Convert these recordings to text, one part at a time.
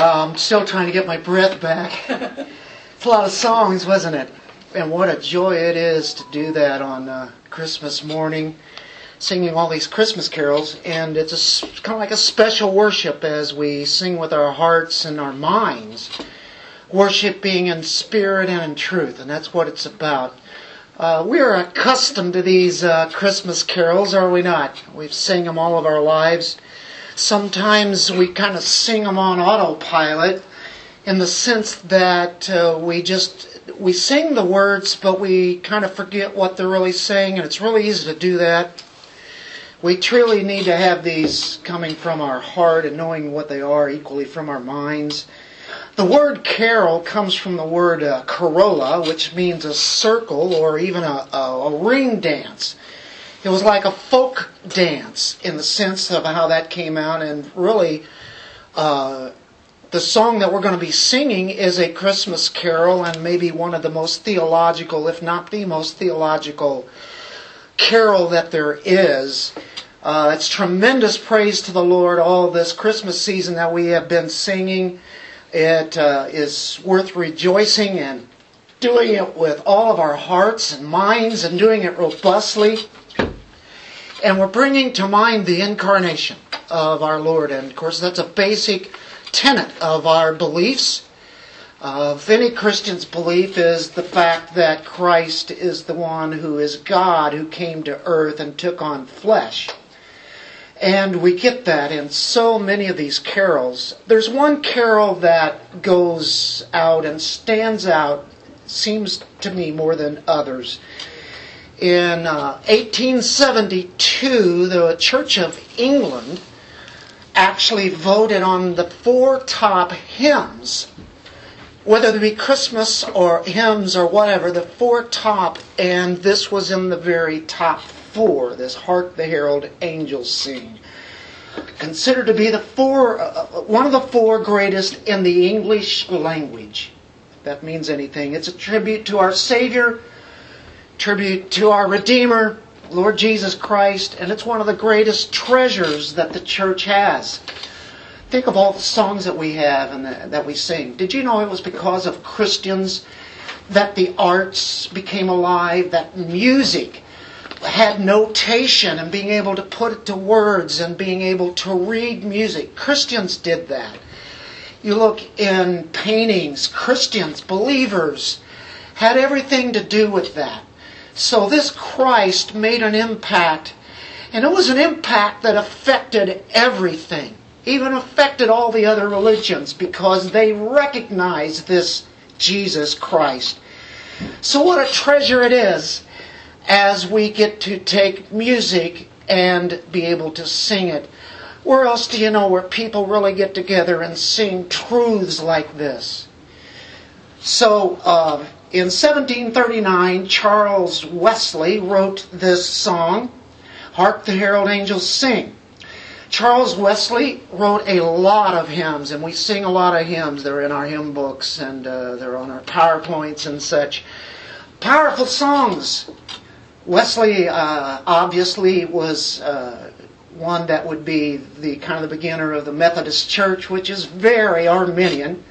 I'm still trying to get my breath back. it's a lot of songs, wasn't it? And what a joy it is to do that on uh, Christmas morning, singing all these Christmas carols. And it's a, kind of like a special worship as we sing with our hearts and our minds. Worship being in spirit and in truth, and that's what it's about. Uh, we are accustomed to these uh, Christmas carols, are we not? We've sang them all of our lives. Sometimes we kind of sing them on autopilot in the sense that uh, we just we sing the words, but we kind of forget what they're really saying, and it's really easy to do that. We truly need to have these coming from our heart and knowing what they are equally from our minds. The word carol comes from the word uh, carolla, which means a circle or even a, a, a ring dance. It was like a folk dance in the sense of how that came out, and really, uh, the song that we're going to be singing is a Christmas carol, and maybe one of the most theological, if not the most theological, carol that there is. Uh, it's tremendous praise to the Lord all this Christmas season that we have been singing. It uh, is worth rejoicing and doing it with all of our hearts and minds and doing it robustly. And we're bringing to mind the incarnation of our Lord. And of course, that's a basic tenet of our beliefs. Uh, of any Christian's belief is the fact that Christ is the one who is God who came to earth and took on flesh. And we get that in so many of these carols. There's one carol that goes out and stands out, seems to me more than others in uh, 1872, the Church of England actually voted on the four top hymns, whether they be Christmas or hymns or whatever, the four top, and this was in the very top four, this Hark the Herald Angels Sing. Considered to be the four, uh, one of the four greatest in the English language. If that means anything. It's a tribute to our Savior tribute to our Redeemer, Lord Jesus Christ, and it's one of the greatest treasures that the church has. Think of all the songs that we have and that we sing. Did you know it was because of Christians that the arts became alive, that music had notation and being able to put it to words and being able to read music? Christians did that. You look in paintings, Christians, believers, had everything to do with that. So this Christ made an impact, and it was an impact that affected everything, even affected all the other religions, because they recognized this Jesus Christ. So what a treasure it is as we get to take music and be able to sing it. Where else do you know where people really get together and sing truths like this? So, uh, in 1739, Charles Wesley wrote this song, Hark the Herald Angels Sing. Charles Wesley wrote a lot of hymns, and we sing a lot of hymns. They're in our hymn books and uh, they're on our PowerPoints and such. Powerful songs. Wesley uh, obviously was uh, one that would be the kind of the beginner of the Methodist Church, which is very Arminian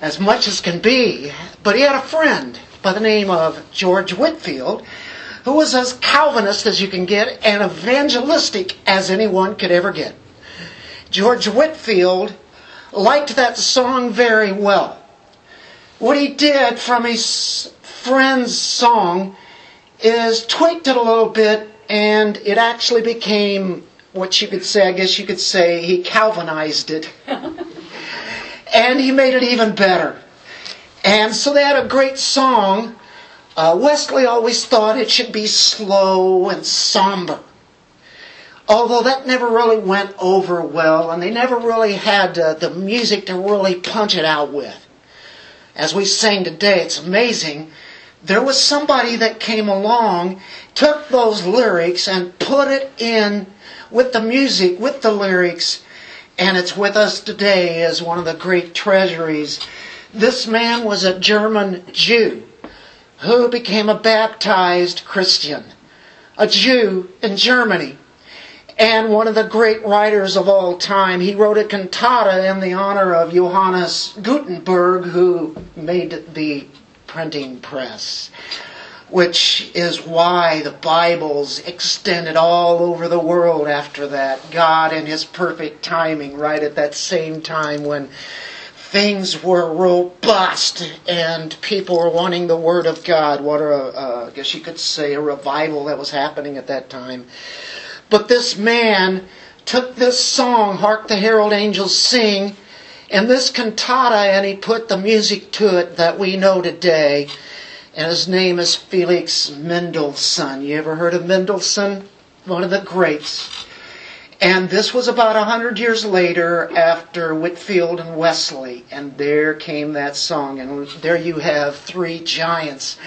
as much as can be. But he had a friend by the name of George Whitefield who was as Calvinist as you can get and evangelistic as anyone could ever get. George Whitefield liked that song very well. What he did from his friend's song is tweaked it a little bit and it actually became what you could say, I guess you could say, he Calvinized it. and he made it even better. And so they had a great song. Uh, Wesley always thought it should be slow and somber. Although that never really went over well, and they never really had uh, the music to really punch it out with. As we sang today, it's amazing. There was somebody that came along, took those lyrics, and put it in with the music, with the lyrics, and it's with us today as one of the great treasuries. This man was a German Jew who became a baptized Christian, a Jew in Germany. and one of the great writers of all time. He wrote a cantata in the honor of Johannes Gutenberg, who made the printing press, which is why the Bibles extended all over the world after that. God and His perfect timing, right at that same time when things were robust and people were wanting the Word of God. What a, uh, I guess you could say, a revival that was happening at that time. But this man took this song, Hark the Herald Angels Sing, and this cantata, and he put the music to it that we know today. And his name is Felix Mendelssohn. You ever heard of Mendelssohn? One of the greats. And this was about a hundred years later after Whitefield and Wesley. And there came that song. And there you have three giants.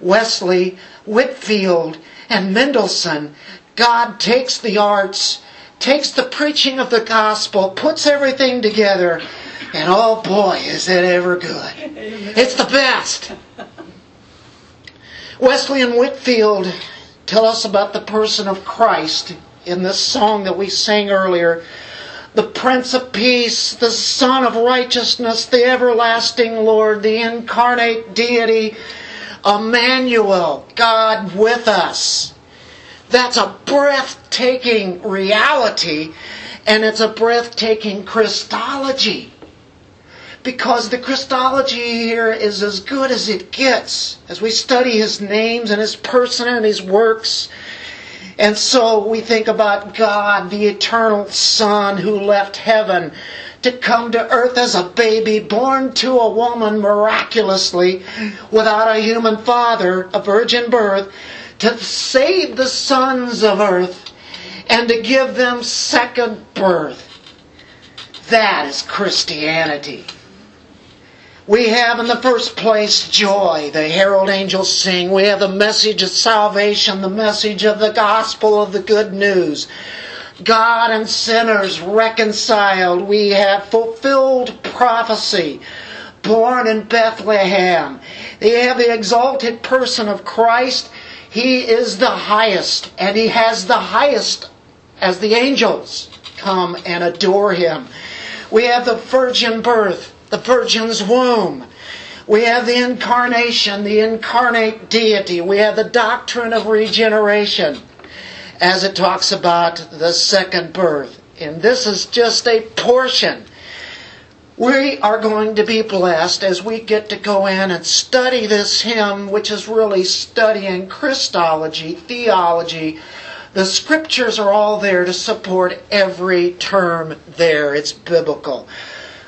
Wesley, Whitefield, and Mendelssohn. God takes the arts, takes the preaching of the gospel, puts everything together, and oh boy, is it ever good. It's the best. Wesley and Whitefield tell us about the person of Christ in this song that we sang earlier. The Prince of Peace, the Sun of Righteousness, the Everlasting Lord, the incarnate deity, Emmanuel, God with us. That's a breathtaking reality, and it's a breathtaking Christology. Because the Christology here is as good as it gets as we study his names and his person and his works. And so we think about God, the eternal Son who left heaven to come to earth as a baby, born to a woman miraculously without a human father, a virgin birth, to save the sons of earth and to give them second birth. That is Christianity. We have in the first place joy. The herald angels sing. We have the message of salvation, the message of the gospel of the good news. God and sinners reconciled. We have fulfilled prophecy. Born in Bethlehem. They have the exalted person of Christ he is the highest, and He has the highest as the angels come and adore Him. We have the virgin birth, the virgin's womb. We have the incarnation, the incarnate deity. We have the doctrine of regeneration as it talks about the second birth. And this is just a portion we are going to be blessed as we get to go in and study this hymn, which is really studying Christology, theology. The scriptures are all there to support every term there. It's biblical.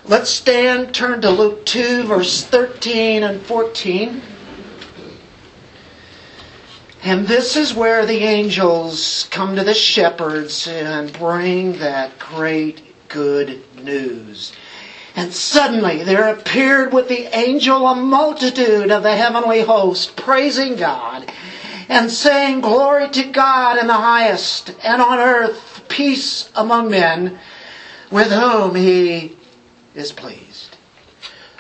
Let's stand, turn to Luke 2, verse 13 and 14. And this is where the angels come to the shepherds and bring that great good news. And suddenly there appeared with the angel a multitude of the heavenly host, praising God and saying, Glory to God in the highest, and on earth peace among men with whom he is pleased.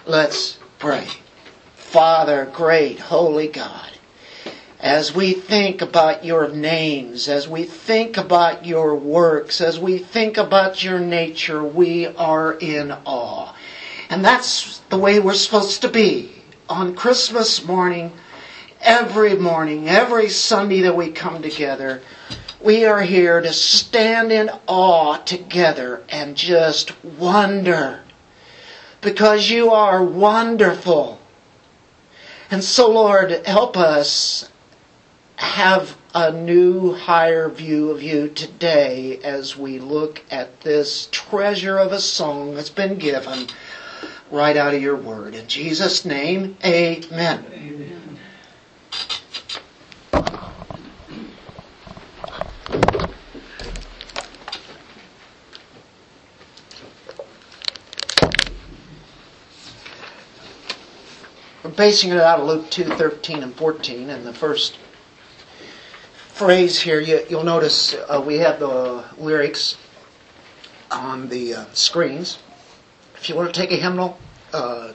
Let's pray. Father, great, holy God, as we think about your names, as we think about your works, as we think about your nature, we are in awe. And that's the way we're supposed to be on Christmas morning, every morning, every Sunday that we come together. We are here to stand in awe together and just wonder because you are wonderful. And so, Lord, help us have a new, higher view of you today as we look at this treasure of a song that's been given right out of your word. In Jesus' name, amen. amen. Basing it out of Luke 2 13 and 14, and the first phrase here, you, will notice uh, we have the lyrics on the uh, screens. If you want to take a hymnal, uh,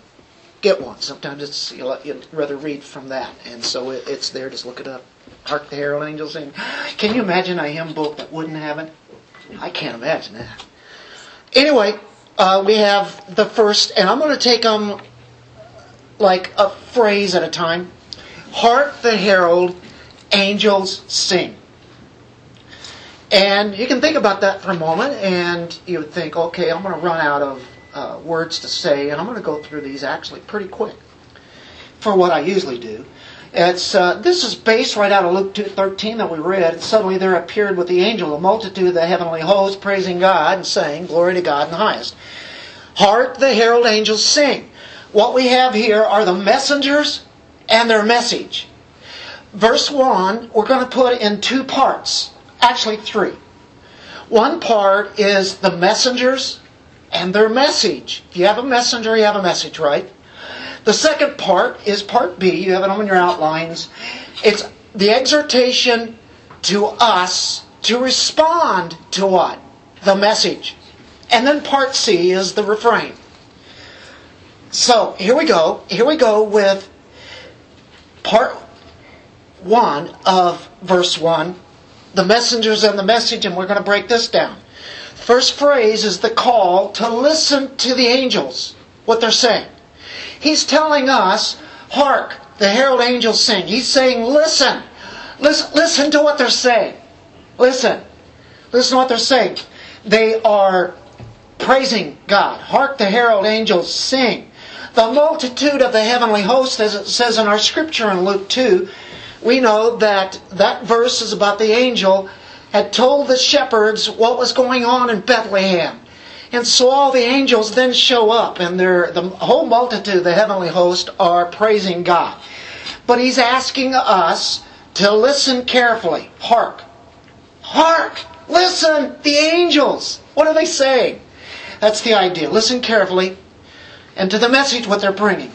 get one. Sometimes it's you would rather read from that, and so it, it's there. Just look it up. Hark the Herald Angels sing. Can you imagine a hymn book that wouldn't have it? I can't imagine that. Anyway, uh, we have the first, and I'm going to take them like a phrase at a time. Hark the herald, angels sing. And you can think about that for a moment, and you would think, okay, I'm going to run out of uh, words to say, and I'm going to go through these actually pretty quick for what I usually do. It's uh, this is based right out of Luke 2:13 that we read. And suddenly there appeared with the angel a multitude of the heavenly hosts praising God and saying, "Glory to God in the highest." Hark, the herald angels sing. What we have here are the messengers and their message. Verse 1, we're going to put in two parts, actually three. One part is the messengers and their message. If you have a messenger, you have a message, right? The second part is part B. You have it on your outlines. It's the exhortation to us to respond to what? The message. And then part C is the refrain. So here we go. Here we go with part one of verse one, the messengers and the message, and we're going to break this down. First phrase is the call to listen to the angels, what they're saying. He's telling us, hark, the herald angels sing. He's saying, listen, listen, listen to what they're saying. Listen, listen to what they're saying. They are praising God. Hark, the herald angels sing. The multitude of the heavenly host, as it says in our scripture in Luke 2, we know that that verse is about the angel had told the shepherds what was going on in Bethlehem. And so all the angels then show up, and the whole multitude, the heavenly host, are praising God. But he's asking us to listen carefully. Hark. Hark! Listen! The angels! What are they saying? That's the idea. Listen carefully and to the message what they're bringing.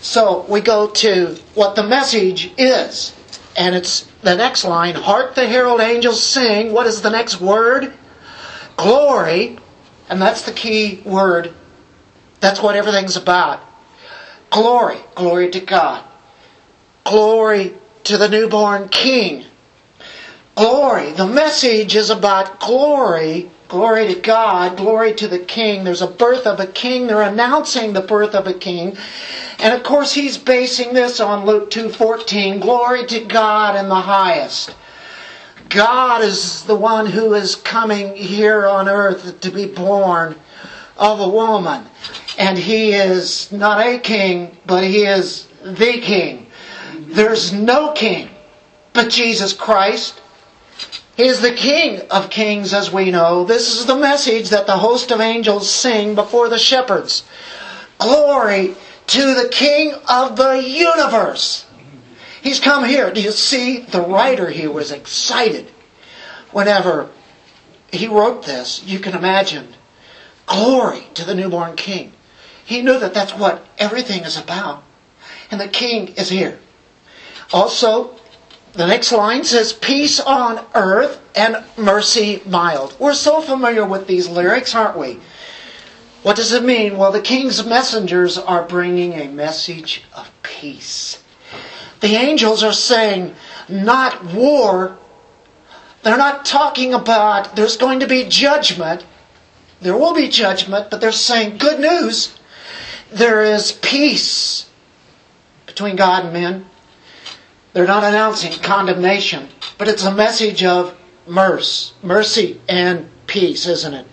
So we go to what the message is. And it's the next line Hark the herald angels sing. What is the next word? Glory. And that's the key word. That's what everything's about. Glory. Glory to God. Glory to the newborn King. Glory. The message is about glory Glory to God, glory to the King. There's a birth of a king. They're announcing the birth of a king. And of course he's basing this on Luke 2:14, glory to God in the highest. God is the one who is coming here on earth to be born of a woman. And he is not a king, but he is the king. There's no king but Jesus Christ. He is the King of kings, as we know. This is the message that the host of angels sing before the shepherds. Glory to the King of the universe. He's come here. Do you see? The writer here was excited whenever he wrote this. You can imagine. Glory to the newborn King. He knew that that's what everything is about. And the King is here. Also, the next line says, Peace on earth and mercy mild. We're so familiar with these lyrics, aren't we? What does it mean? Well, the king's messengers are bringing a message of peace. The angels are saying, not war. They're not talking about there's going to be judgment. There will be judgment, but they're saying good news. There is peace between God and men. They're not announcing condemnation, but it's a message of mercy, mercy and peace, isn't it?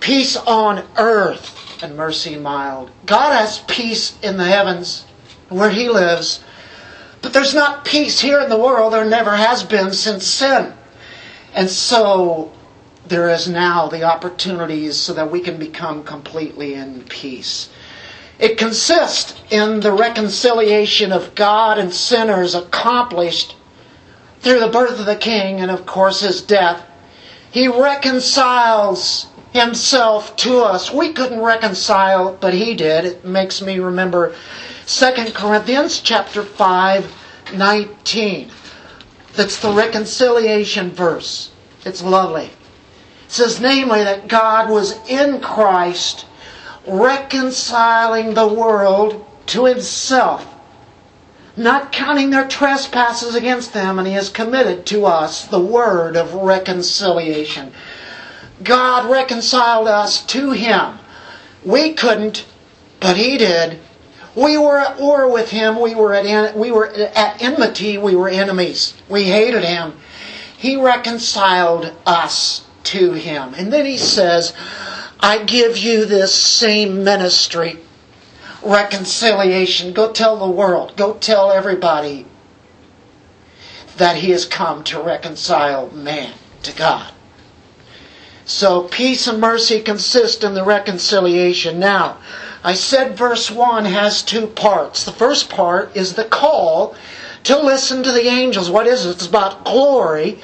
Peace on earth and mercy mild. God has peace in the heavens where He lives, but there's not peace here in the world. There never has been since sin. And so there is now the opportunities so that we can become completely in peace. It consists in the reconciliation of God and sinners accomplished through the birth of the King and, of course, his death. He reconciles himself to us. We couldn't reconcile, but he did. It makes me remember 2 Corinthians chapter 5, 19. That's the reconciliation verse. It's lovely. It says, namely, that God was in Christ reconciling the world to himself, not counting their trespasses against them, and he has committed to us the word of reconciliation. God reconciled us to Him. We couldn't, but He did. We were at war with Him. We were at, we were at enmity. We were enemies. We hated Him. He reconciled us to Him. And then He says, I give you this same ministry reconciliation. Go tell the world. Go tell everybody that He has come to reconcile man to God. So peace and mercy consist in the reconciliation. Now, I said verse 1 has two parts. The first part is the call to listen to the angels. What is it? It's about glory.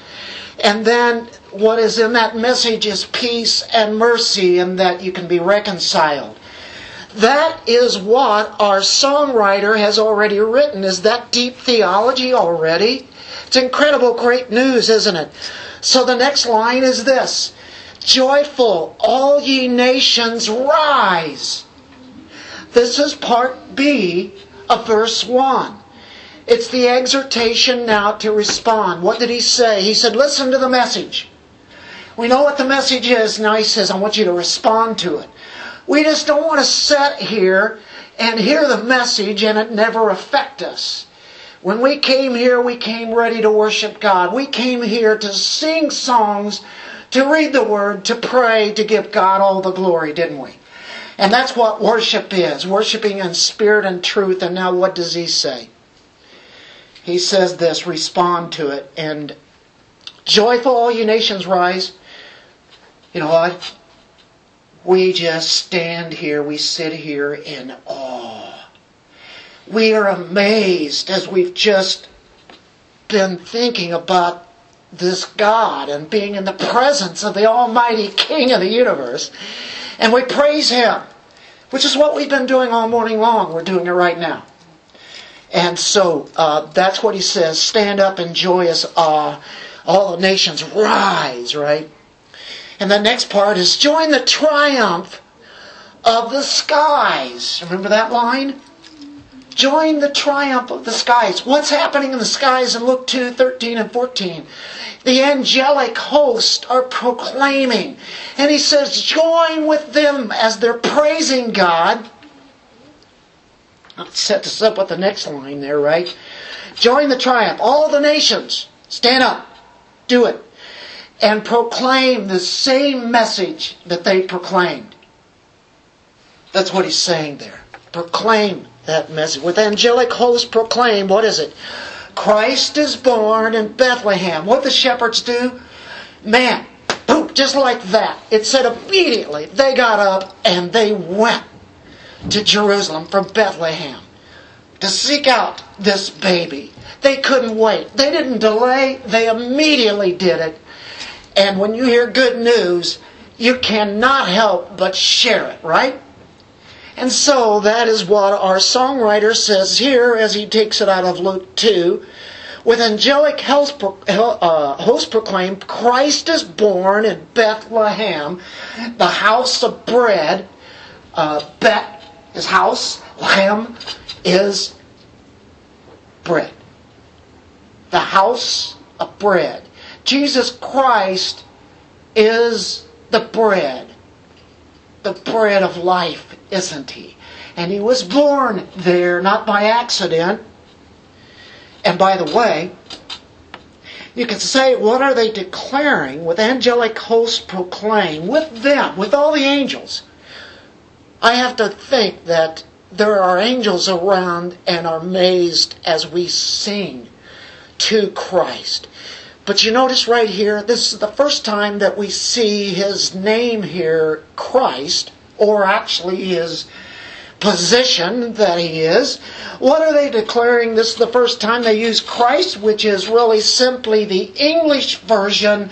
And then what is in that message is peace and mercy and that you can be reconciled. That is what our songwriter has already written. Is that deep theology already? It's incredible, great news, isn't it? So the next line is this Joyful, all ye nations, rise. This is part B of verse 1. It's the exhortation now to respond. What did he say? He said, Listen to the message. We know what the message is. Now he says, I want you to respond to it. We just don't want to sit here and hear the message and it never affect us. When we came here, we came ready to worship God. We came here to sing songs, to read the Word, to pray, to give God all the glory, didn't we? And that's what worship is worshiping in spirit and truth. And now, what does he say? He says this respond to it. And joyful, all you nations, rise. You know what? We just stand here, we sit here in awe. We are amazed as we've just been thinking about this God and being in the presence of the Almighty King of the universe. And we praise Him, which is what we've been doing all morning long. We're doing it right now. And so uh, that's what He says stand up in joyous awe. All the nations rise, right? And the next part is join the triumph of the skies. Remember that line? Join the triumph of the skies. What's happening in the skies in Luke 2 13 and 14? The angelic host are proclaiming. And he says, join with them as they're praising God. I'll set this up with the next line there, right? Join the triumph. All the nations, stand up. Do it and proclaim the same message that they proclaimed. That's what he's saying there. Proclaim that message. With angelic hosts proclaim, what is it? Christ is born in Bethlehem. What the shepherds do? Man, boom, just like that. It said immediately they got up and they went to Jerusalem from Bethlehem to seek out this baby. They couldn't wait. They didn't delay. They immediately did it and when you hear good news, you cannot help but share it, right? And so that is what our songwriter says here as he takes it out of Luke 2. With angelic uh, host proclaimed, Christ is born in Bethlehem, the house of bread. Uh, Bet is house, Lamb is bread. The house of bread. Jesus Christ is the bread, the bread of life, isn't he? And he was born there, not by accident. And by the way, you can say, what are they declaring with angelic hosts proclaim with them, with all the angels? I have to think that there are angels around and are amazed as we sing to Christ. But you notice right here, this is the first time that we see his name here, Christ, or actually his position that he is. What are they declaring? This is the first time they use Christ, which is really simply the English version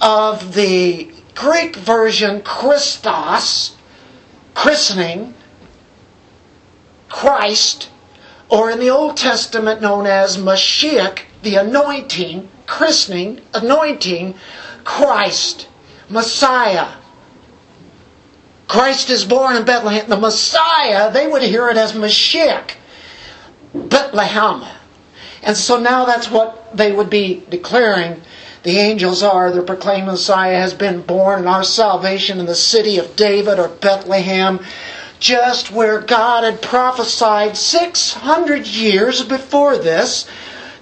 of the Greek version Christos, christening, Christ, or in the Old Testament known as Mashiach, the anointing, christening, anointing Christ, Messiah. Christ is born in Bethlehem. The Messiah, they would hear it as Mashiach, Bethlehem. And so now that's what they would be declaring The angels are, they're proclaiming Messiah has been born and our salvation in the city of David or Bethlehem, just where God had prophesied 600 years before this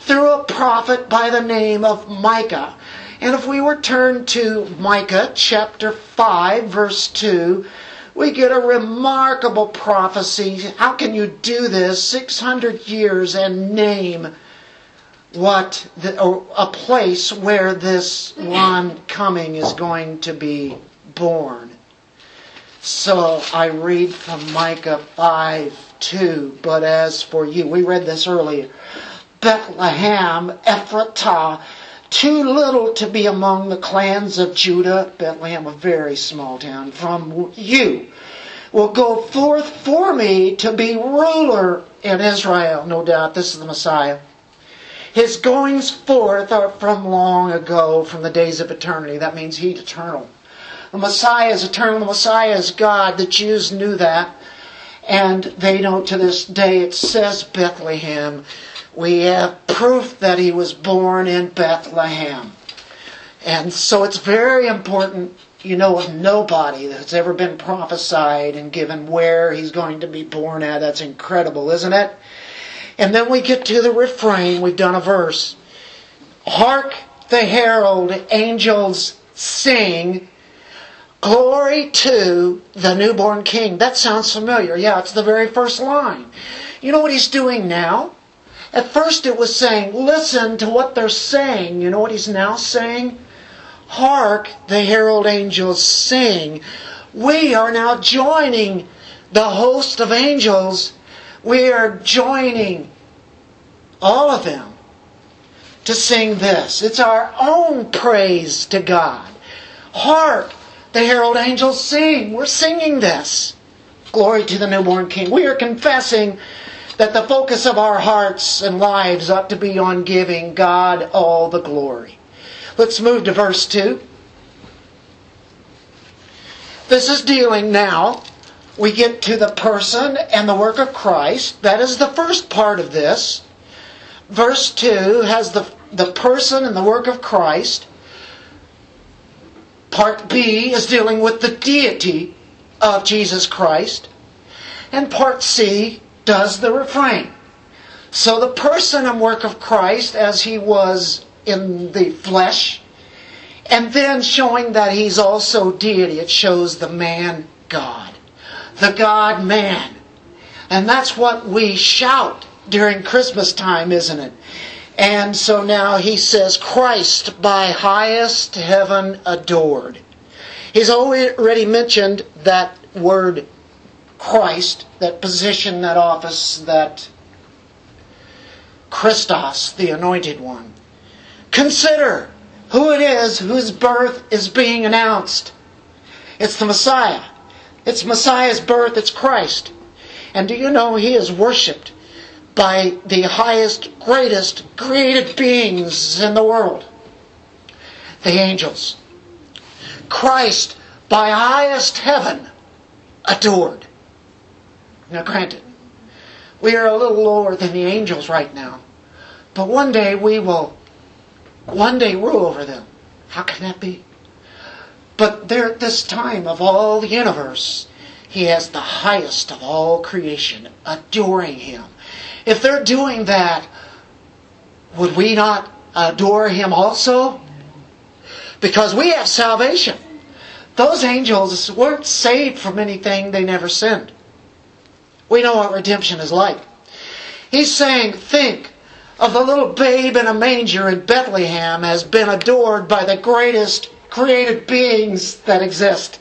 through a prophet by the name of Micah. And if we were turned to Micah chapter 5, verse 2, we get a remarkable prophecy. How can you do this 600 years and name what the, a place where this one coming is going to be born? So I read from Micah 5 2. But as for you, we read this earlier. Bethlehem, Ephratah, too little to be among the clans of Judah. Bethlehem, a very small town. From you will go forth for me to be ruler in Israel. No doubt this is the Messiah. His goings forth are from long ago, from the days of eternity. That means he's eternal. The Messiah is eternal. The Messiah is God. The Jews knew that. And they know to this day it says Bethlehem. We have proof that he was born in Bethlehem. And so it's very important, you know, of nobody that's ever been prophesied and given where he's going to be born at. That's incredible, isn't it? And then we get to the refrain. We've done a verse. Hark the herald angels sing Glory to the newborn king. That sounds familiar. Yeah, it's the very first line. You know what he's doing now? At first it was saying, listen to what they're saying. You know what he's now saying? Hark, the herald angels sing. We are now joining the host of angels. We are joining all of them to sing this. It's our own praise to God. Hark, the herald angels sing. We're singing this. Glory to the newborn King. We are confessing that the focus of our hearts and lives ought to be on giving God all the glory. Let's move to verse 2. This is dealing now. We get to the person and the work of Christ. That is the first part of this. Verse 2 has the, the person and the work of Christ. Part B is dealing with the deity of Jesus Christ. And part C does the refrain. So the person and work of Christ as he was in the flesh, and then showing that he's also deity. It shows the man God, the God man. And that's what we shout during Christmas time, isn't it? And so now he says, Christ by highest heaven adored. He's already mentioned that word Christ, that position, that office, that Christos, the anointed one. Consider who it is whose birth is being announced. It's the Messiah. It's Messiah's birth, it's Christ. And do you know he is worshipped by the highest, greatest created beings in the world, the angels. Christ, by highest heaven, adored. Now, granted, we are a little lower than the angels right now, but one day we will, one day rule over them. How can that be? But there, at this time of all the universe, he has the highest of all creation adoring him. If they're doing that, would we not adore him also? Because we have salvation. Those angels weren't saved from anything they never sinned. We know what redemption is like. He's saying, think of the little babe in a manger in Bethlehem has been adored by the greatest created beings that exist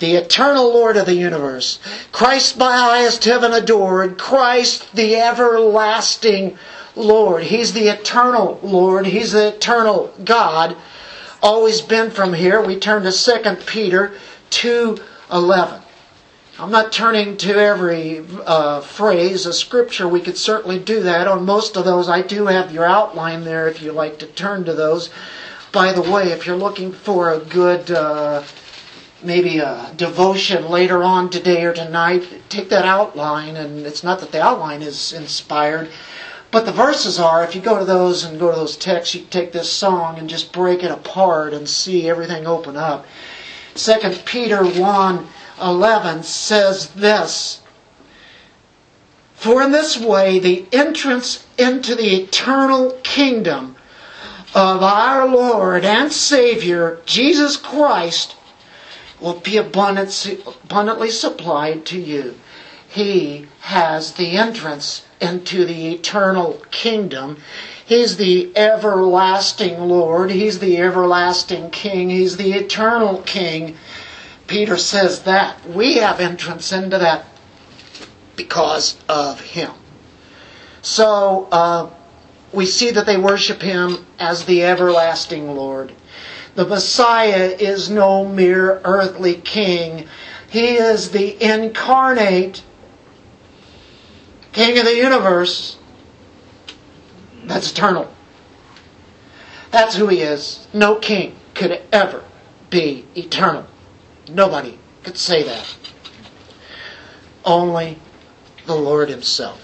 the eternal Lord of the universe, Christ by highest heaven adored, Christ the everlasting Lord. He's the eternal Lord, He's the eternal God. Always been from here. We turn to 2 Peter 2.11. I'm not turning to every uh, phrase of Scripture. We could certainly do that. On most of those, I do have your outline there if you like to turn to those. By the way, if you're looking for a good uh, maybe a devotion later on today or tonight, take that outline, and it's not that the outline is inspired, But the verses are, if you go to those and go to those texts, you take this song and just break it apart and see everything open up. Second Peter 1 11 says this For in this way the entrance into the eternal kingdom of our Lord and Savior Jesus Christ will be abundantly supplied to you. He has the entrance into the eternal kingdom. He's the everlasting Lord. He's the everlasting King. He's the eternal King. Peter says that. We have entrance into that because of Him. So, uh, we see that they worship Him as the everlasting Lord. The Messiah is no mere earthly king. He is the incarnate King of the universe that's eternal. That's who he is. No king could ever be eternal. Nobody could say that. Only the Lord himself.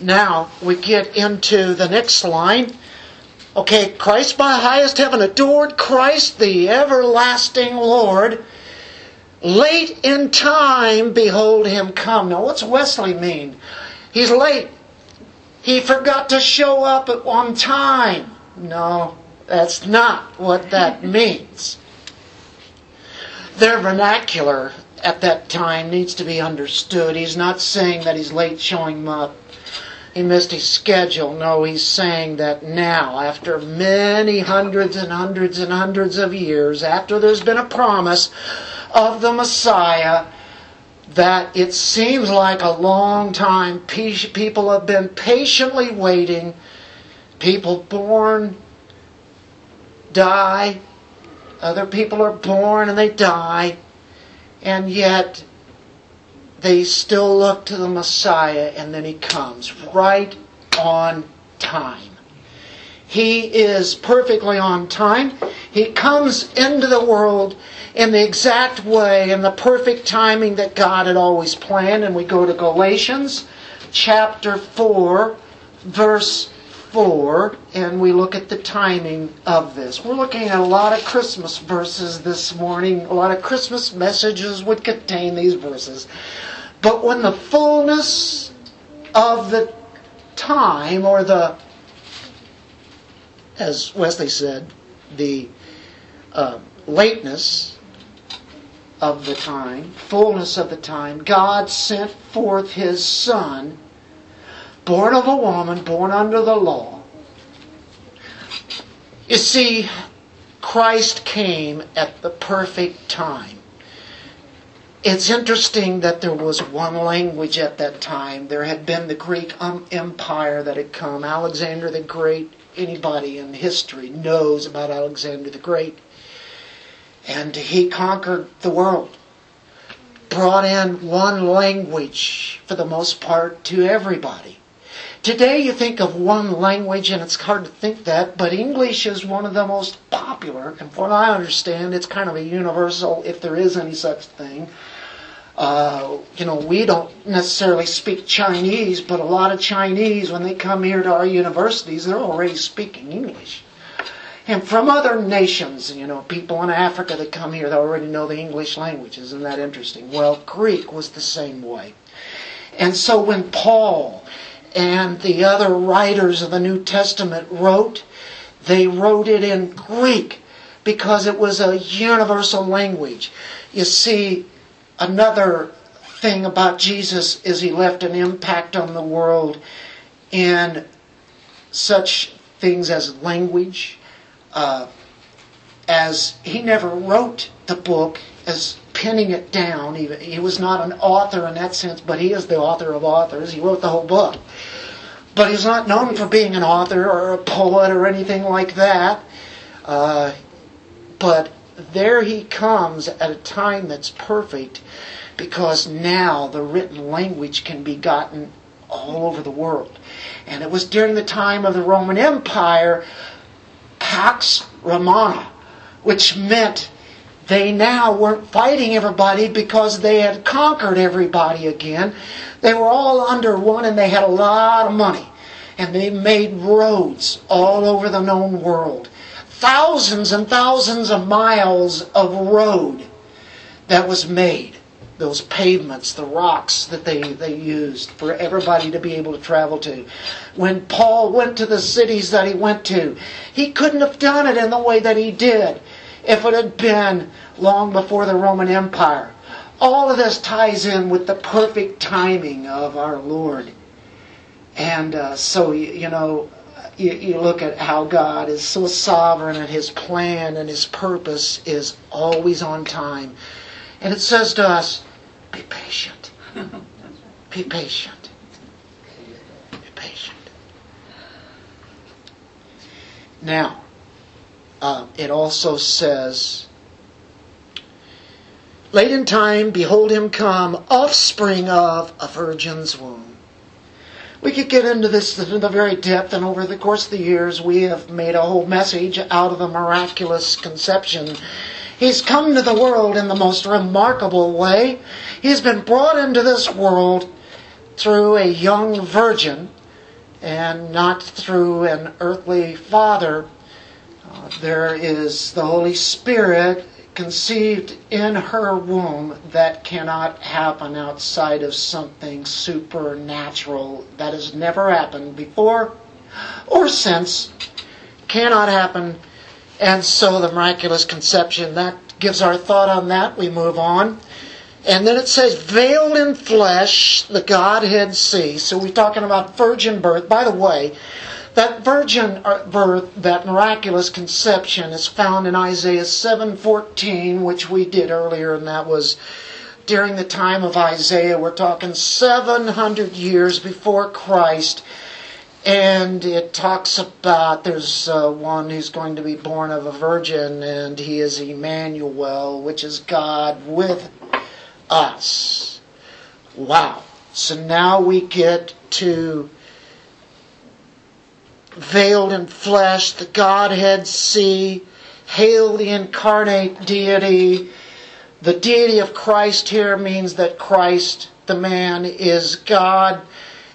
Now we get into the next line. Okay, Christ by highest heaven adored Christ the everlasting Lord. Late in time, behold him come. Now, what's Wesley mean? He's late. He forgot to show up at one time. No, that's not what that means. Their vernacular at that time needs to be understood. He's not saying that he's late showing up. He missed his schedule. No, he's saying that now, after many hundreds and hundreds and hundreds of years, after there's been a promise of the Messiah, that it seems like a long time. People have been patiently waiting. People born die. Other people are born and they die. And yet they still look to the Messiah and then he comes right on time. He is perfectly on time. He comes into the world in the exact way, in the perfect timing that God had always planned. And we go to Galatians chapter 4, verse 4, and we look at the timing of this. We're looking at a lot of Christmas verses this morning. A lot of Christmas messages would contain these verses. But when the fullness of the time, or the, as Wesley said, the uh, lateness of the time, fullness of the time, God sent forth His Son, born of a woman, born under the law. You see, Christ came at the perfect time. It's interesting that there was one language at that time. There had been the Greek um, Empire that had come. Alexander the Great, anybody in history knows about Alexander the Great. And he conquered the world. Brought in one language, for the most part, to everybody. Today you think of one language and it's hard to think that, but English is one of the most popular, and from what I understand, it's kind of a universal, if there is any such thing. Uh, you know, we don't necessarily speak Chinese, but a lot of Chinese, when they come here to our universities, they're already speaking English and from other nations, you know, people in Africa that come here they already know the English language. Isn't that interesting? Well, Greek was the same way. And so when Paul and the other writers of the New Testament wrote, they wrote it in Greek because it was a universal language. You see, another thing about Jesus is he left an impact on the world in such things as language, uh, as he never wrote the book as penning it down. He, he was not an author in that sense, but he is the author of authors. He wrote the whole book. But he's not known for being an author or a poet or anything like that. Uh, but there he comes at a time that's perfect because now the written language can be gotten all over the world. And it was during the time of the Roman Empire Pax Romana, which meant they now weren't fighting everybody because they had conquered everybody again. They were all under one and they had a lot of money. and they made roads all over the known world. Thousands and thousands of miles of road that was made. Those pavements, the rocks that they, they used for everybody to be able to travel to. When Paul went to the cities that he went to, he couldn't have done it in the way that he did if it had been long before the Roman Empire. All of this ties in with the perfect timing of our Lord. And uh, so, you know, you, you look at how God is so sovereign and His plan and His purpose is always on time. And it says to us, be patient. Be patient. Be patient. Now, uh, it also says, Late in time, behold him come, offspring of a virgin's womb. We could get into this to the very depth, and over the course of the years, we have made a whole message out of the miraculous conception. He's come to the world in the most remarkable way. He's been brought into this world through a young virgin and not through an earthly father. There is the Holy Spirit conceived in her womb that cannot happen outside of something supernatural that has never happened before or since, cannot happen. And so the miraculous conception, that gives our thought on that. We move on. And then it says, veiled in flesh, the Godhead see. So we're talking about virgin birth. By the way, that virgin birth, that miraculous conception is found in Isaiah 7:14, which we did earlier and that was during the time of Isaiah. We're talking 700 years before Christ. And it talks about there's uh, one who's going to be born of a virgin, and he is Emmanuel, which is God with us. Wow. So now we get to veiled in flesh, the Godhead see, hail the incarnate deity. The deity of Christ here means that Christ, the man, is God.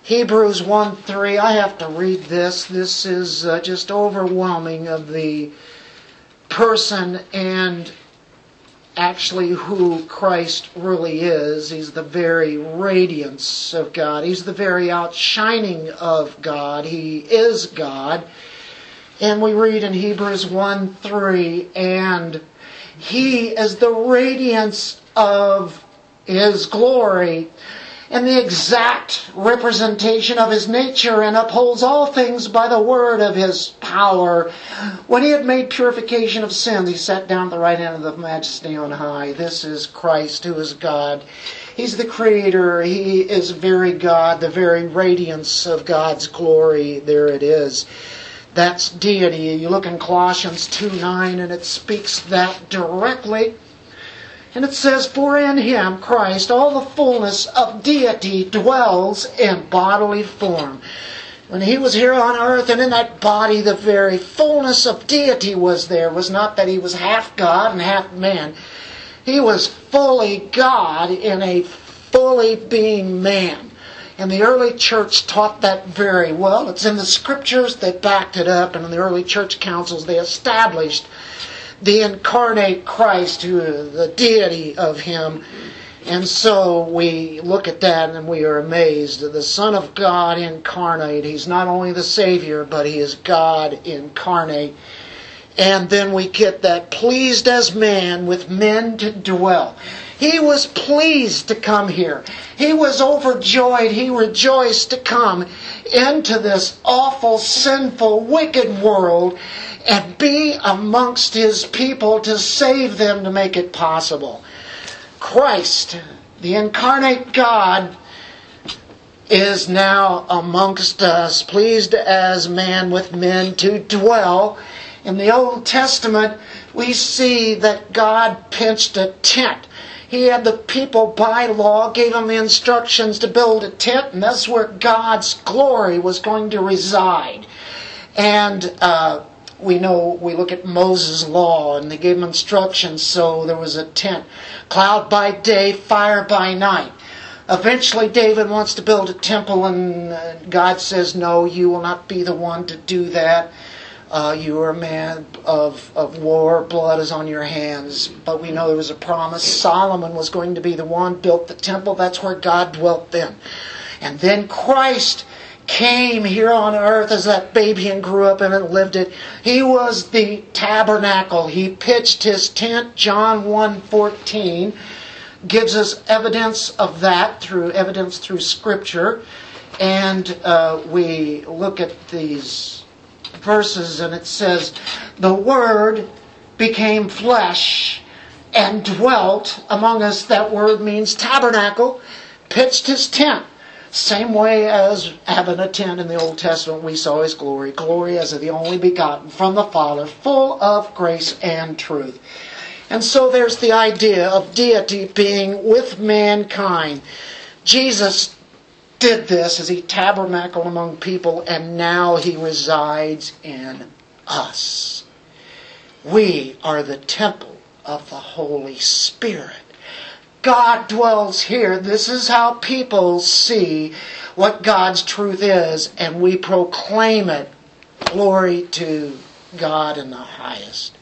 Hebrews 1 3, I have to read this. This is uh, just overwhelming of the person and actually who Christ really is. He's the very radiance of God. He's the very outshining of God. He is God. And we read in Hebrews 1 3, and He is the radiance of His glory and the exact representation of his nature and upholds all things by the word of his power. When he had made purification of sins, he sat down at the right hand of the majesty on high. This is Christ who is God. He's the creator. He is very God, the very radiance of God's glory. There it is. That's deity. You look in Colossians 2 9 and it speaks that directly. And it says, For in him, Christ, all the fullness of deity dwells in bodily form. When he was here on earth and in that body, the very fullness of deity was there. It was not that he was half God and half man. He was fully God in a fully being man. And the early church taught that very well. It's in the scriptures they backed it up, and in the early church councils they established the incarnate Christ, who the deity of him. And so we look at that and we are amazed. The Son of God incarnate. He's not only the Savior, but He is God incarnate. And then we get that pleased as man with men to dwell. He was pleased to come here. He was overjoyed. He rejoiced to come into this awful, sinful, wicked world and be amongst his people to save them to make it possible. Christ, the incarnate God, is now amongst us, pleased as man with men to dwell. In the Old Testament, we see that God pinched a tent. He had the people by law, gave them the instructions to build a tent, and that's where God's glory was going to reside. And uh, we know we look at Moses' law and they gave him instructions, so there was a tent. Cloud by day, fire by night. Eventually, David wants to build a temple, and uh, God says, No, you will not be the one to do that. Uh, you are a man of, of war, blood is on your hands. But we know there was a promise. Solomon was going to be the one, built the temple. That's where God dwelt then. And then Christ came here on earth as that baby and grew up and lived it. He was the tabernacle. He pitched his tent, John 1.14 gives us evidence of that through evidence through Scripture, and uh, we look at these verses, and it says, "The Word became flesh and dwelt among us." That word means tabernacle, pitched his tent. Same way as having a tent in the Old Testament, we saw his glory, glory as of the only begotten from the Father, full of grace and truth. And so there's the idea of deity being with mankind. Jesus did this as he tabernacled among people, and now he resides in us. We are the temple of the Holy Spirit. God dwells here. This is how people see what God's truth is, and we proclaim it. Glory to God in the highest.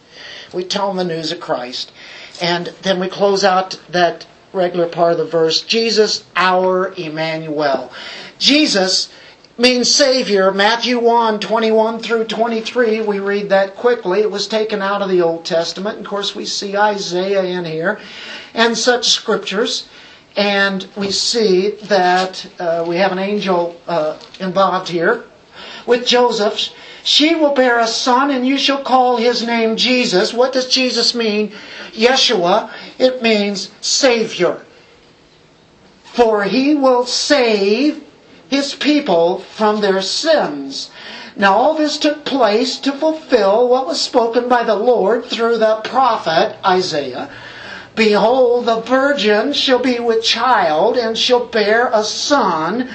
We tell them the news of Christ. And then we close out that regular part of the verse Jesus, our Emmanuel. Jesus means Savior. Matthew 1 21 through 23, we read that quickly. It was taken out of the Old Testament. Of course, we see Isaiah in here and such scriptures. And we see that uh, we have an angel uh, involved here with Joseph. She will bear a son, and you shall call his name Jesus. What does Jesus mean? Yeshua. It means Savior. For he will save his people from their sins. Now, all this took place to fulfill what was spoken by the Lord through the prophet Isaiah. Behold, the virgin shall be with child, and shall bear a son,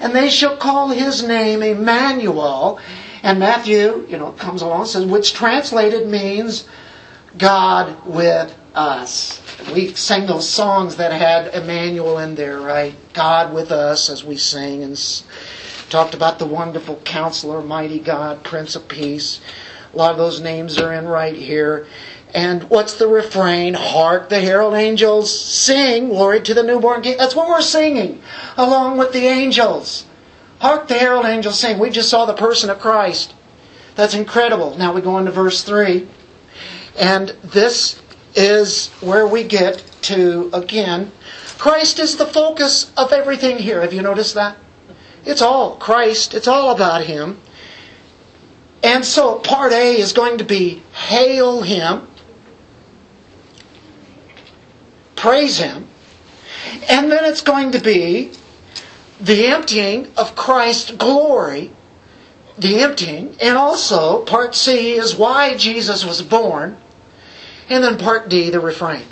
and they shall call his name Emmanuel. And Matthew, you know, comes along and says, which translated means God with us. We sang those songs that had Emmanuel in there, right? God with us as we sing and talked about the wonderful counselor, mighty God, Prince of Peace. A lot of those names are in right here. And what's the refrain? Hark the herald angels sing, glory to the newborn king. That's what we're singing, along with the angels. Hark the herald angels sing. We just saw the person of Christ. That's incredible. Now we go into verse 3. And this is where we get to, again, Christ is the focus of everything here. Have you noticed that? It's all Christ, it's all about Him. And so part A is going to be hail Him, praise Him, and then it's going to be the emptying of Christ's glory, the emptying, and also part C is why Jesus was born, and then part D, the refrain.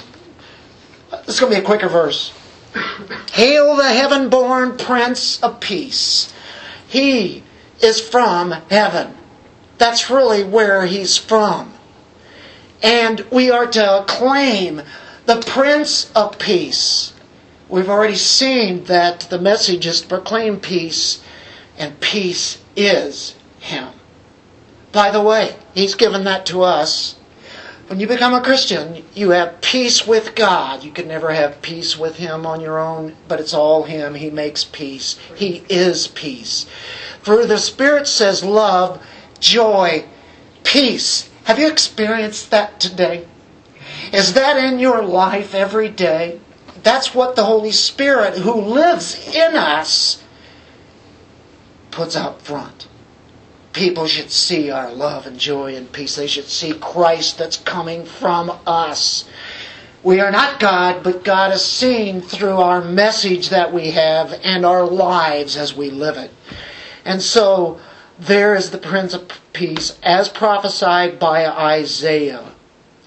This is going to be a quicker verse. Hail the heaven born Prince of Peace. He is from heaven. That's really where he's from. And we are to acclaim the Prince of Peace. We've already seen that the message is to proclaim peace, and peace is Him. By the way, He's given that to us. When you become a Christian, you have peace with God. You can never have peace with Him on your own, but it's all Him. He makes peace. He is peace. For the Spirit says love, joy, peace. Have you experienced that today? Is that in your life every day? That's what the Holy Spirit, who lives in us, puts out front. People should see our love and joy and peace. They should see Christ that's coming from us. We are not God, but God is seen through our message that we have and our lives as we live it. And so there is the Prince of Peace as prophesied by Isaiah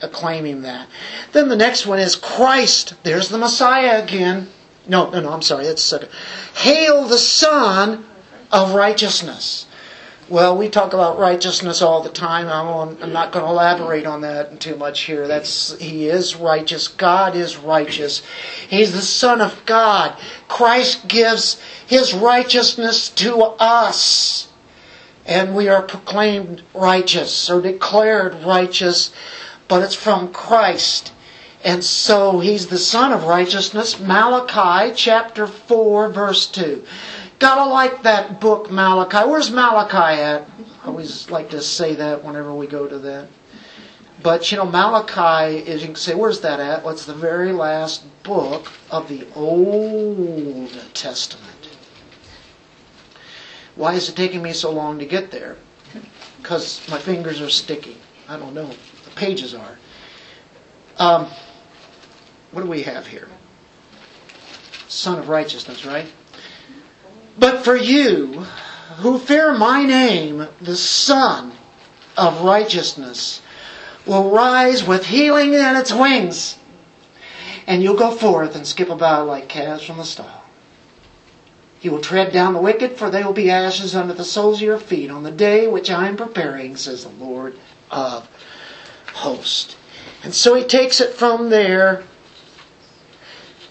acclaiming that. Then the next one is Christ. There's the Messiah again. No, no, no, I'm sorry. That's second. Hail the Sun of righteousness. Well, we talk about righteousness all the time. I'm not going to elaborate on that too much here. That's He is righteous. God is righteous. He's the Son of God. Christ gives His righteousness to us. And we are proclaimed righteous or declared righteous, but it's from Christ. And so He's the Sun of righteousness. Malachi chapter 4 verse 2. Gotta like that book, Malachi. Where's Malachi at? I always like to say that whenever we go to that. But you know, Malachi is, you can say, where's that at? Well, it's the very last book of the Old Testament. Why is it taking me so long to get there? Because my fingers are sticky. I don't know. The pages are. Um, what do we have here? Sun of righteousness, right? But for you who fear my name, the Sun of righteousness will rise with healing in its wings, and you'll go forth and skip about like calves from the stall. You will tread down the wicked, for they will be ashes under the soles of your feet on the day which I am preparing, says the Lord of hosts. And so he takes it from there.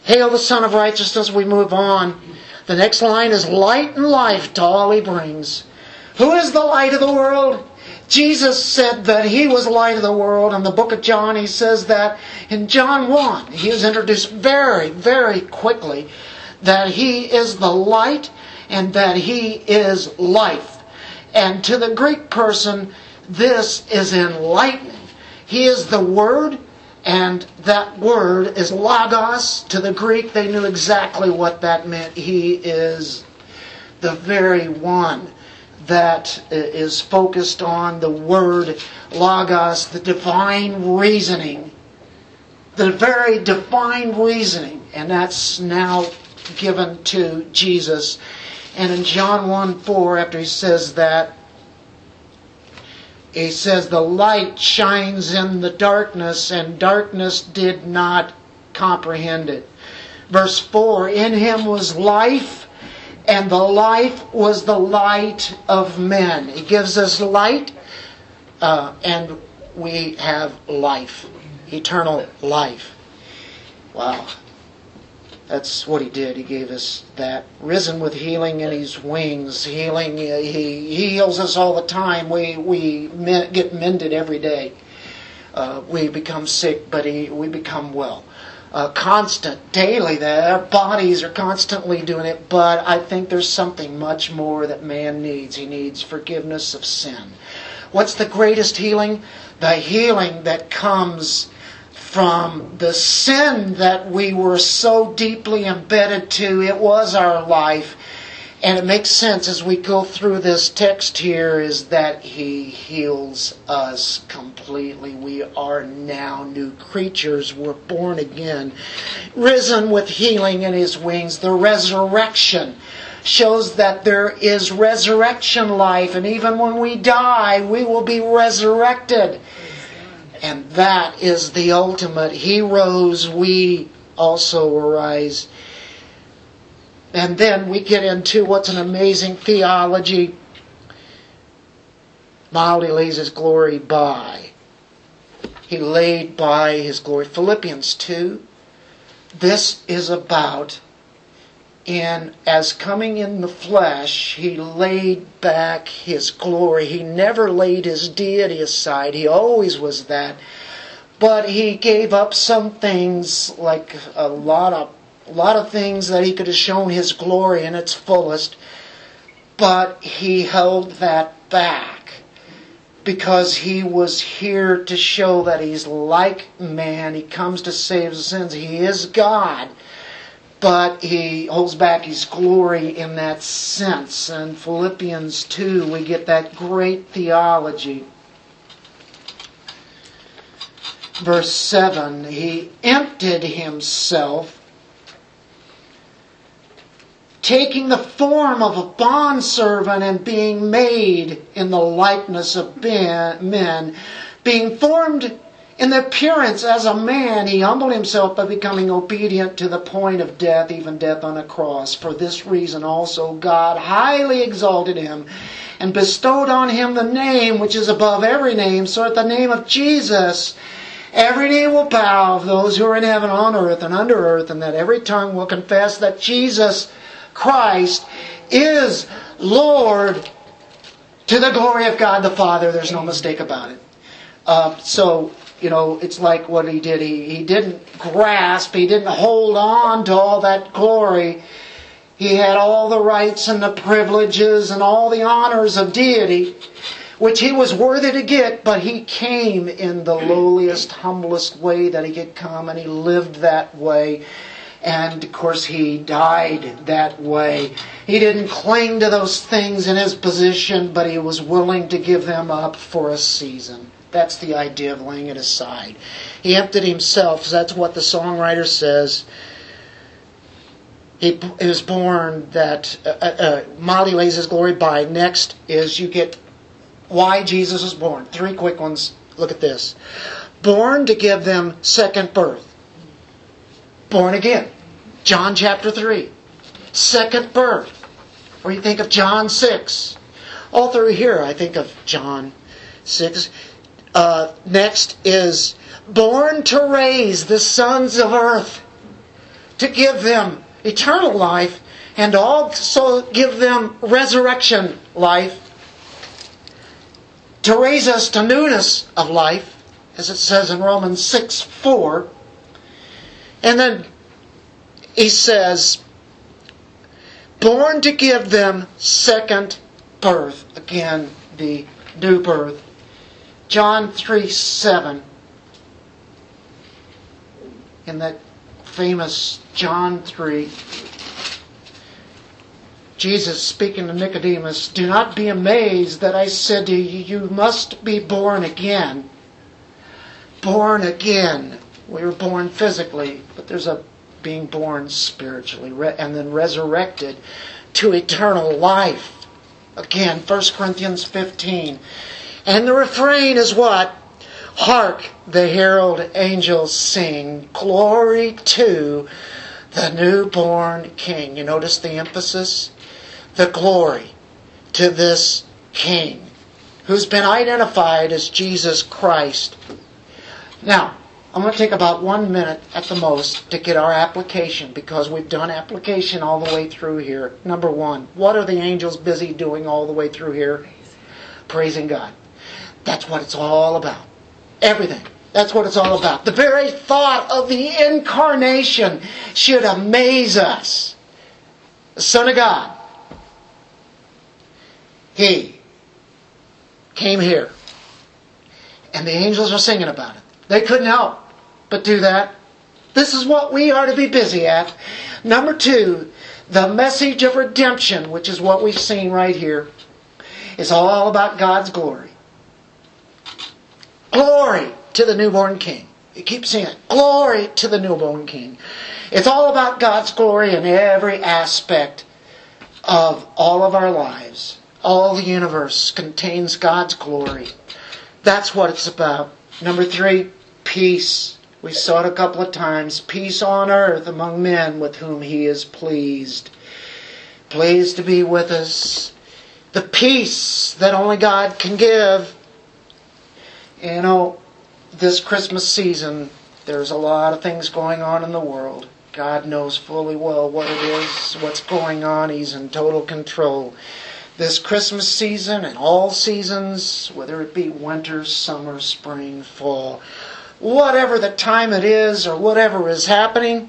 Hail the Sun of Righteousness, we move on. The next line is light and life to all he brings. Who is the light of the world? Jesus said that he was the light of the world. In the book of John, he says that in John 1, he is introduced very, very quickly that he is the light and that he is life. And to the Greek person, this is enlightening. He is the Word, and that word is logos. To the Greek, they knew exactly what that meant. He is the very one that is focused on the word logos, the divine reasoning. The very divine reasoning. And that's now given to Jesus. And in John 1 4, after he says that, he says, The light shines in the darkness, and darkness did not comprehend it. Verse 4 In him was life, and the life was the light of men. He gives us light, uh, and we have life, eternal life. Wow. That's what he did. He gave us that. Risen with healing in his wings. Healing, he, he heals us all the time. We, we get mended every day. Uh, we become sick, but he, we become well. Uh, constant, daily, that our bodies are constantly doing it, but I think there's something much more that man needs. He needs forgiveness of sin. What's the greatest healing? The healing that comes from the sin that we were so deeply embedded to. It was our life. And it makes sense as we go through this text here is that he heals us completely. We are now new creatures. We're born again, risen with healing in his wings. The resurrection shows that there is resurrection life. And even when we die, we will be resurrected. And that is the ultimate. He rose, we also arise. And then we get into what's an amazing theology. Mild he lays his glory by. He laid by his glory. Philippians 2. This is about and as coming in the flesh, he laid back his glory. He never laid his deity aside. He always was that. But he gave up some things, like a lot of a lot of things that he could have shown his glory in its fullest, but he held that back because he was here to show that he's like man. He comes to save sins. He is God but he holds back his glory in that sense. And Philippians 2, we get that great theology. Verse 7 He emptied himself, taking the form of a bondservant and being made in the likeness of men, being formed in the appearance as a man, he humbled himself by becoming obedient to the point of death, even death on a cross. For this reason also God highly exalted him and bestowed on him the name which is above every name, so at the name of Jesus every knee will bow of those who are in heaven, on earth, and under earth, and that every tongue will confess that Jesus Christ is Lord to the glory of God the Father. There's no mistake about it. Uh, so, you know, it's like what he did. He, he didn't grasp, he didn't hold on to all that glory. He had all the rights and the privileges and all the honors of deity, which he was worthy to get, but he came in the lowliest, humblest way that he could come, and he lived that way. And of course, he died that way. He didn't cling to those things in his position, but he was willing to give them up for a season. That's the idea of laying it aside. He emptied himself. That's what the songwriter says. He, was born that uh, uh, Molly lays his glory by. Next is you get why Jesus was born. Three quick ones. Look at this. Born to give them second birth. Born again. John chapter 3. Second birth. Or you think of John 6. All through here, I think of John 6. Uh, next is born to raise the sons of earth, to give them eternal life, and also give them resurrection life, to raise us to newness of life, as it says in Romans 6 4. And then he says, born to give them second birth. Again, the new birth. John 3 7. In that famous John 3, Jesus speaking to Nicodemus, Do not be amazed that I said to you, You must be born again. Born again. We were born physically, but there's a being born spiritually and then resurrected to eternal life. Again, 1 Corinthians 15. And the refrain is what? Hark, the herald angels sing, Glory to the newborn King. You notice the emphasis? The glory to this King who's been identified as Jesus Christ. Now, I'm going to take about one minute at the most to get our application because we've done application all the way through here. Number one, what are the angels busy doing all the way through here? Praising God. That's what it's all about. Everything. That's what it's all about. The very thought of the incarnation should amaze us. The Son of God. He came here. And the angels are singing about it. They couldn't help but do that. This is what we are to be busy at. Number two, the message of redemption, which is what we've seen right here, is all about God's glory. Glory to the newborn king. You keep seeing it. Glory to the newborn king. It's all about God's glory in every aspect of all of our lives. All the universe contains God's glory. That's what it's about. Number three, peace. We saw it a couple of times. Peace on earth among men with whom he is pleased. Pleased to be with us. The peace that only God can give. You know, this Christmas season, there's a lot of things going on in the world. God knows fully well what it is, what's going on. He's in total control. This Christmas season and all seasons, whether it be winter, summer, spring, fall, whatever the time it is or whatever is happening,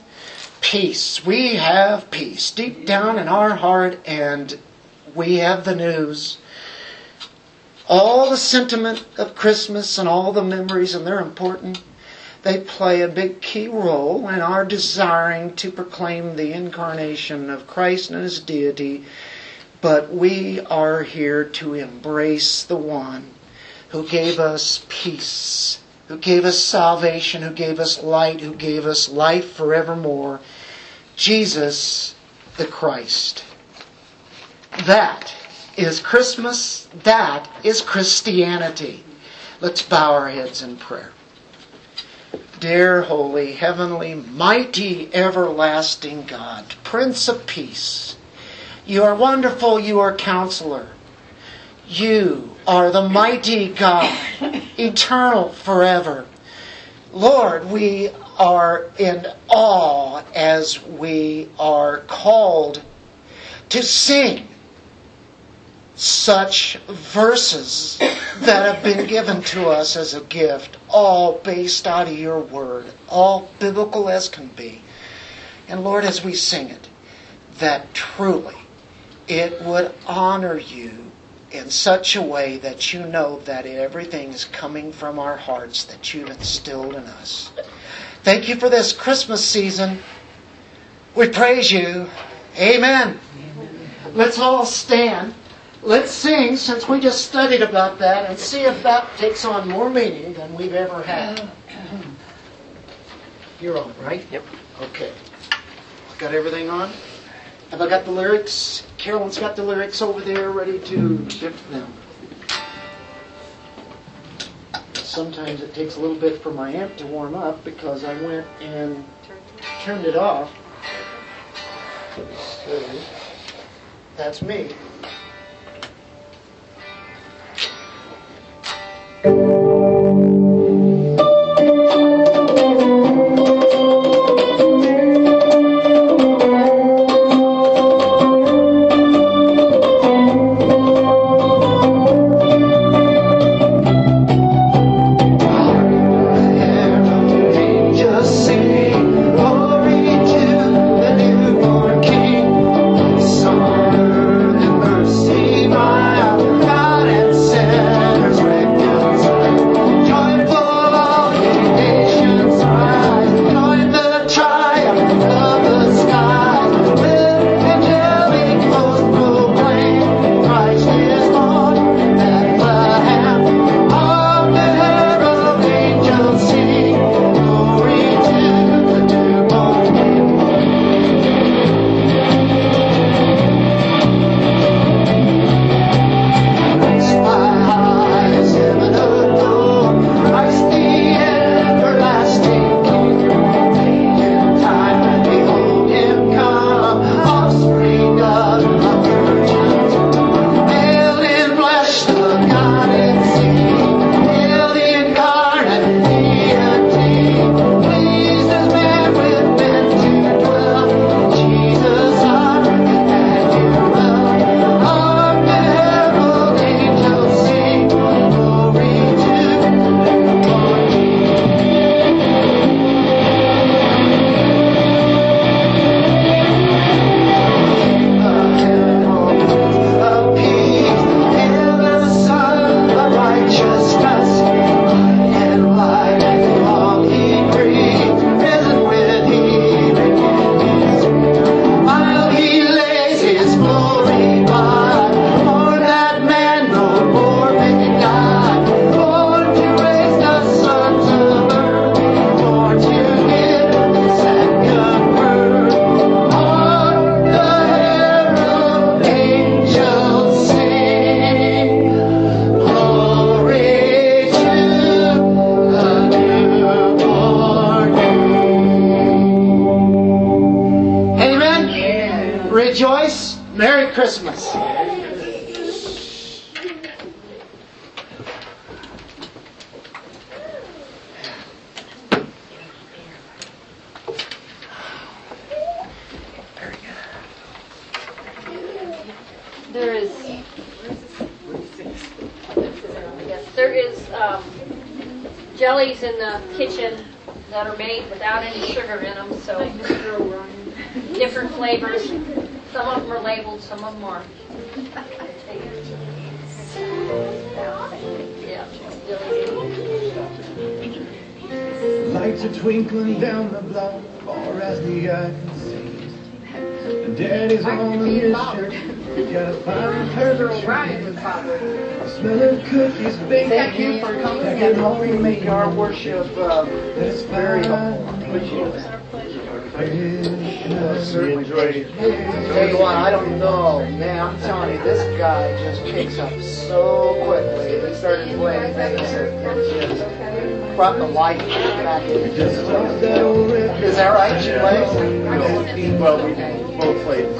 peace. We have peace deep down in our heart, and we have the news. All the sentiment of Christmas and all the memories, and they're important, they play a big key role in our desiring to proclaim the incarnation of Christ and His deity. But we are here to embrace the one who gave us peace who gave us salvation, who gave us light, who gave us life forevermore. Jesus the Christ. That is Christmas. That is Christianity. Let's bow our heads in prayer. Dear, holy, heavenly, mighty, everlasting God, Prince of Peace, you are wonderful, you are counselor. You are the mighty God, eternal forever. Lord, we are in awe as we are called to sing such verses that have been given to us as a gift, all based out of your word, all biblical as can be. And Lord, as we sing it, that truly it would honor you in such a way that you know that everything is coming from our hearts that you've instilled in us. Thank you for this Christmas season. We praise you. Amen. Let's all stand. Let's sing since we just studied about that and see if that takes on more meaning than we've ever had. You're on, right? Yep. Okay. Got everything on? Have I got the lyrics? Carolyn's got the lyrics over there ready to give them. Sometimes it takes a little bit for my amp to warm up because I went and turned it off. So, that's me. Cookies baked. Thank you for coming and helping make our worship uh, very. Certainly. Tell you what, I don't know, man. I'm telling you, this guy just picks up so quickly. He started playing things just brought the life back Is that right? She plays? Well, we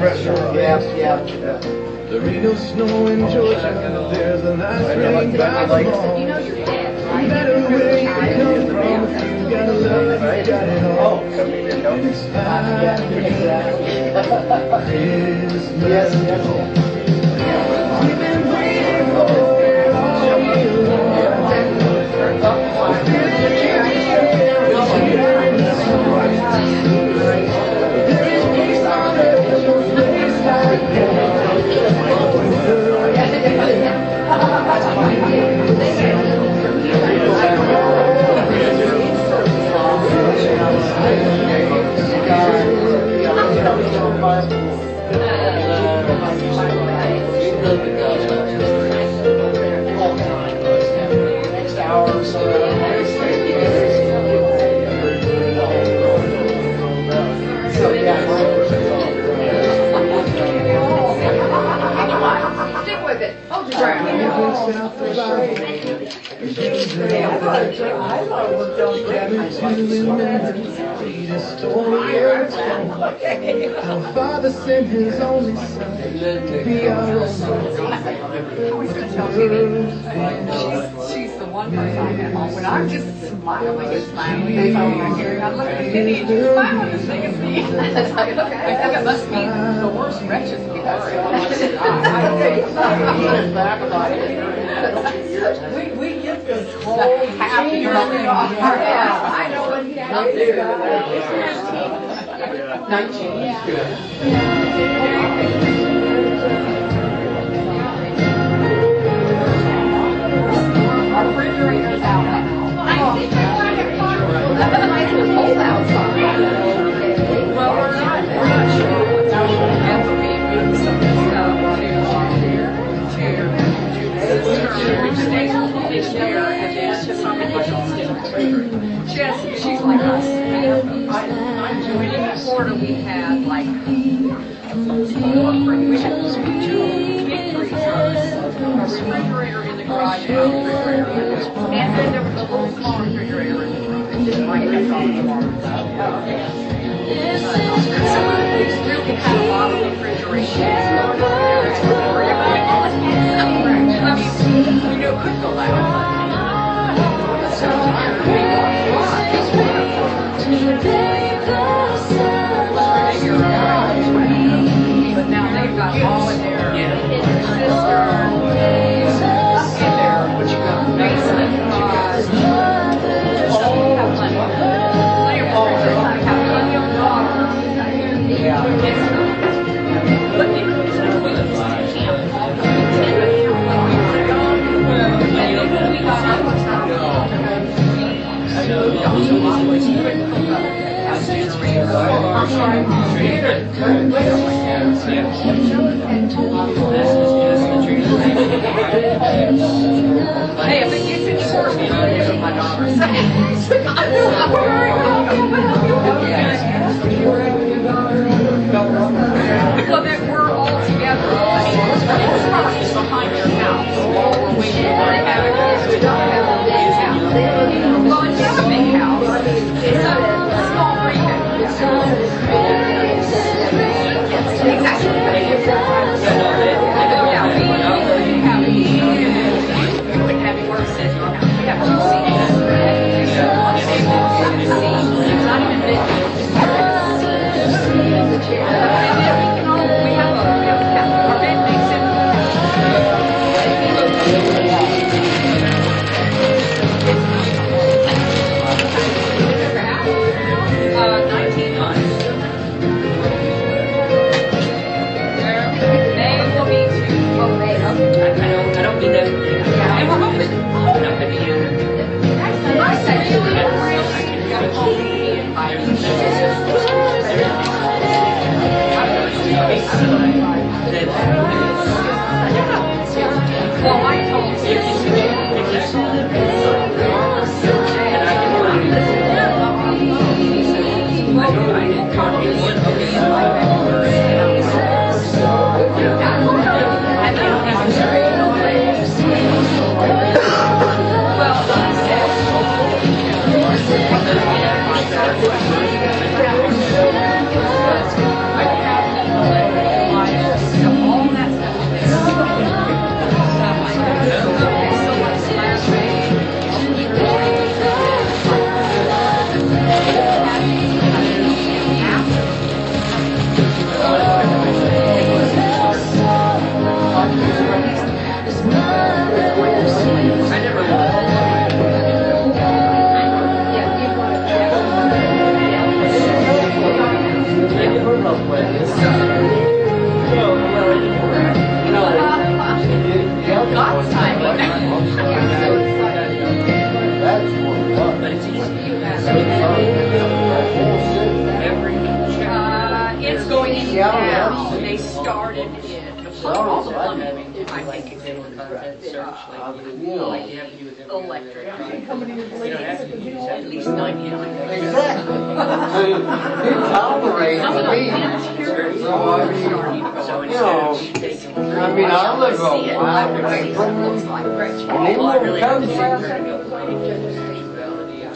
Yeah, yeah. There ain't no snow in Georgia. There's a nice rain by the mall. You know your dad, No right? matter where you come from, if you got to love, you got it all. Oh, somebody didn't know this. Christmas. Our Father sent His only Son to be our own. She's the one person I have when I'm just smiling and smiling. They tell me I hear I'm looking at Kenny and she's smiling me. I think it must be the worst wretches we We, we get this whole happy rolling off. our heads. I know when you out there. Our refrigerator's out. Now. It's cold outside. This year, and then to the She has, she's like us. When in Florida, we had like, we had two big freezers, a refrigerator in the garage, and a refrigerator and then there was a little small refrigerator in the garage. Just like that's all the water. So we really had a lot of refrigeration. Mean, you. know, Hey, if it gets any worse, you know, here's what my daughter. I know, I'm worried. Well, that we're all together. I mean, probably behind your house while we're Exactly.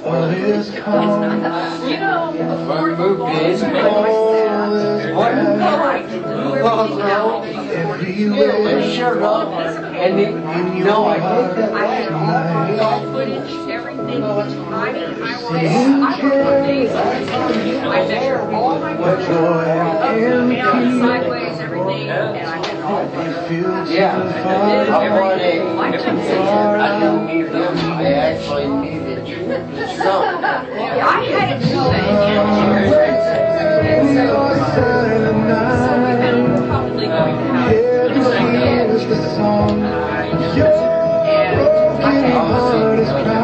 What is coming? You know, Ford moved in. What? Well, if you wish sure not. And you know, I did that. I have all footage, everything. I mean, I was, I was amazed. I measured all my footage. I mean, I was sideways, everything, and yeah. Every day. I actually need it. So. I had it the song. Your heart is crying.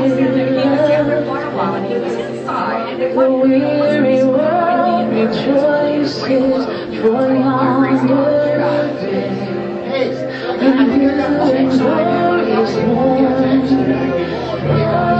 officer that came to Denver for a choices for. And the.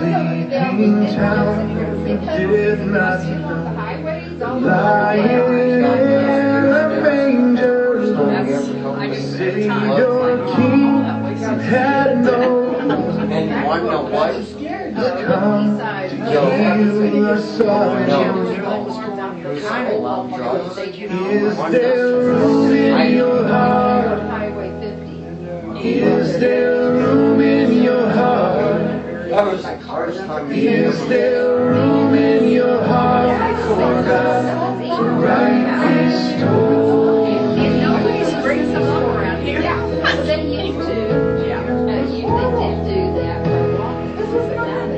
sleeping town did not know. Lying in a manger, city your king had no and one no what? Come to heal the soul. Is there room in your heart? Is there room in your heart? Is there room in your heart for God to write His story? If nobody springs them up around here, then you do. Yeah. No, you did do that. This is not.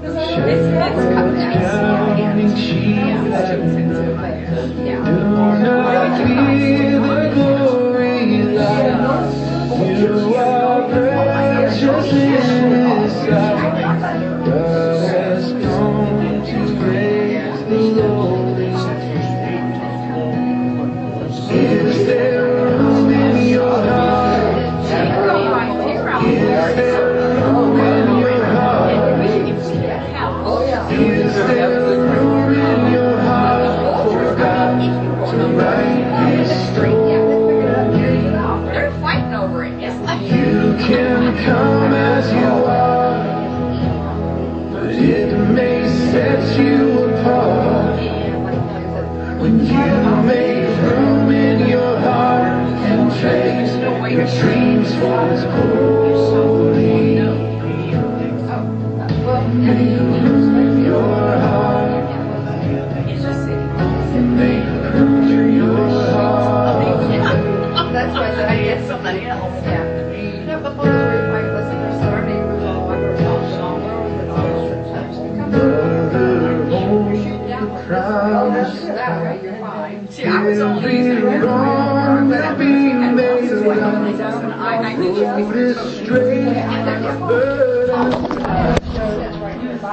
This is. coming. Yeah.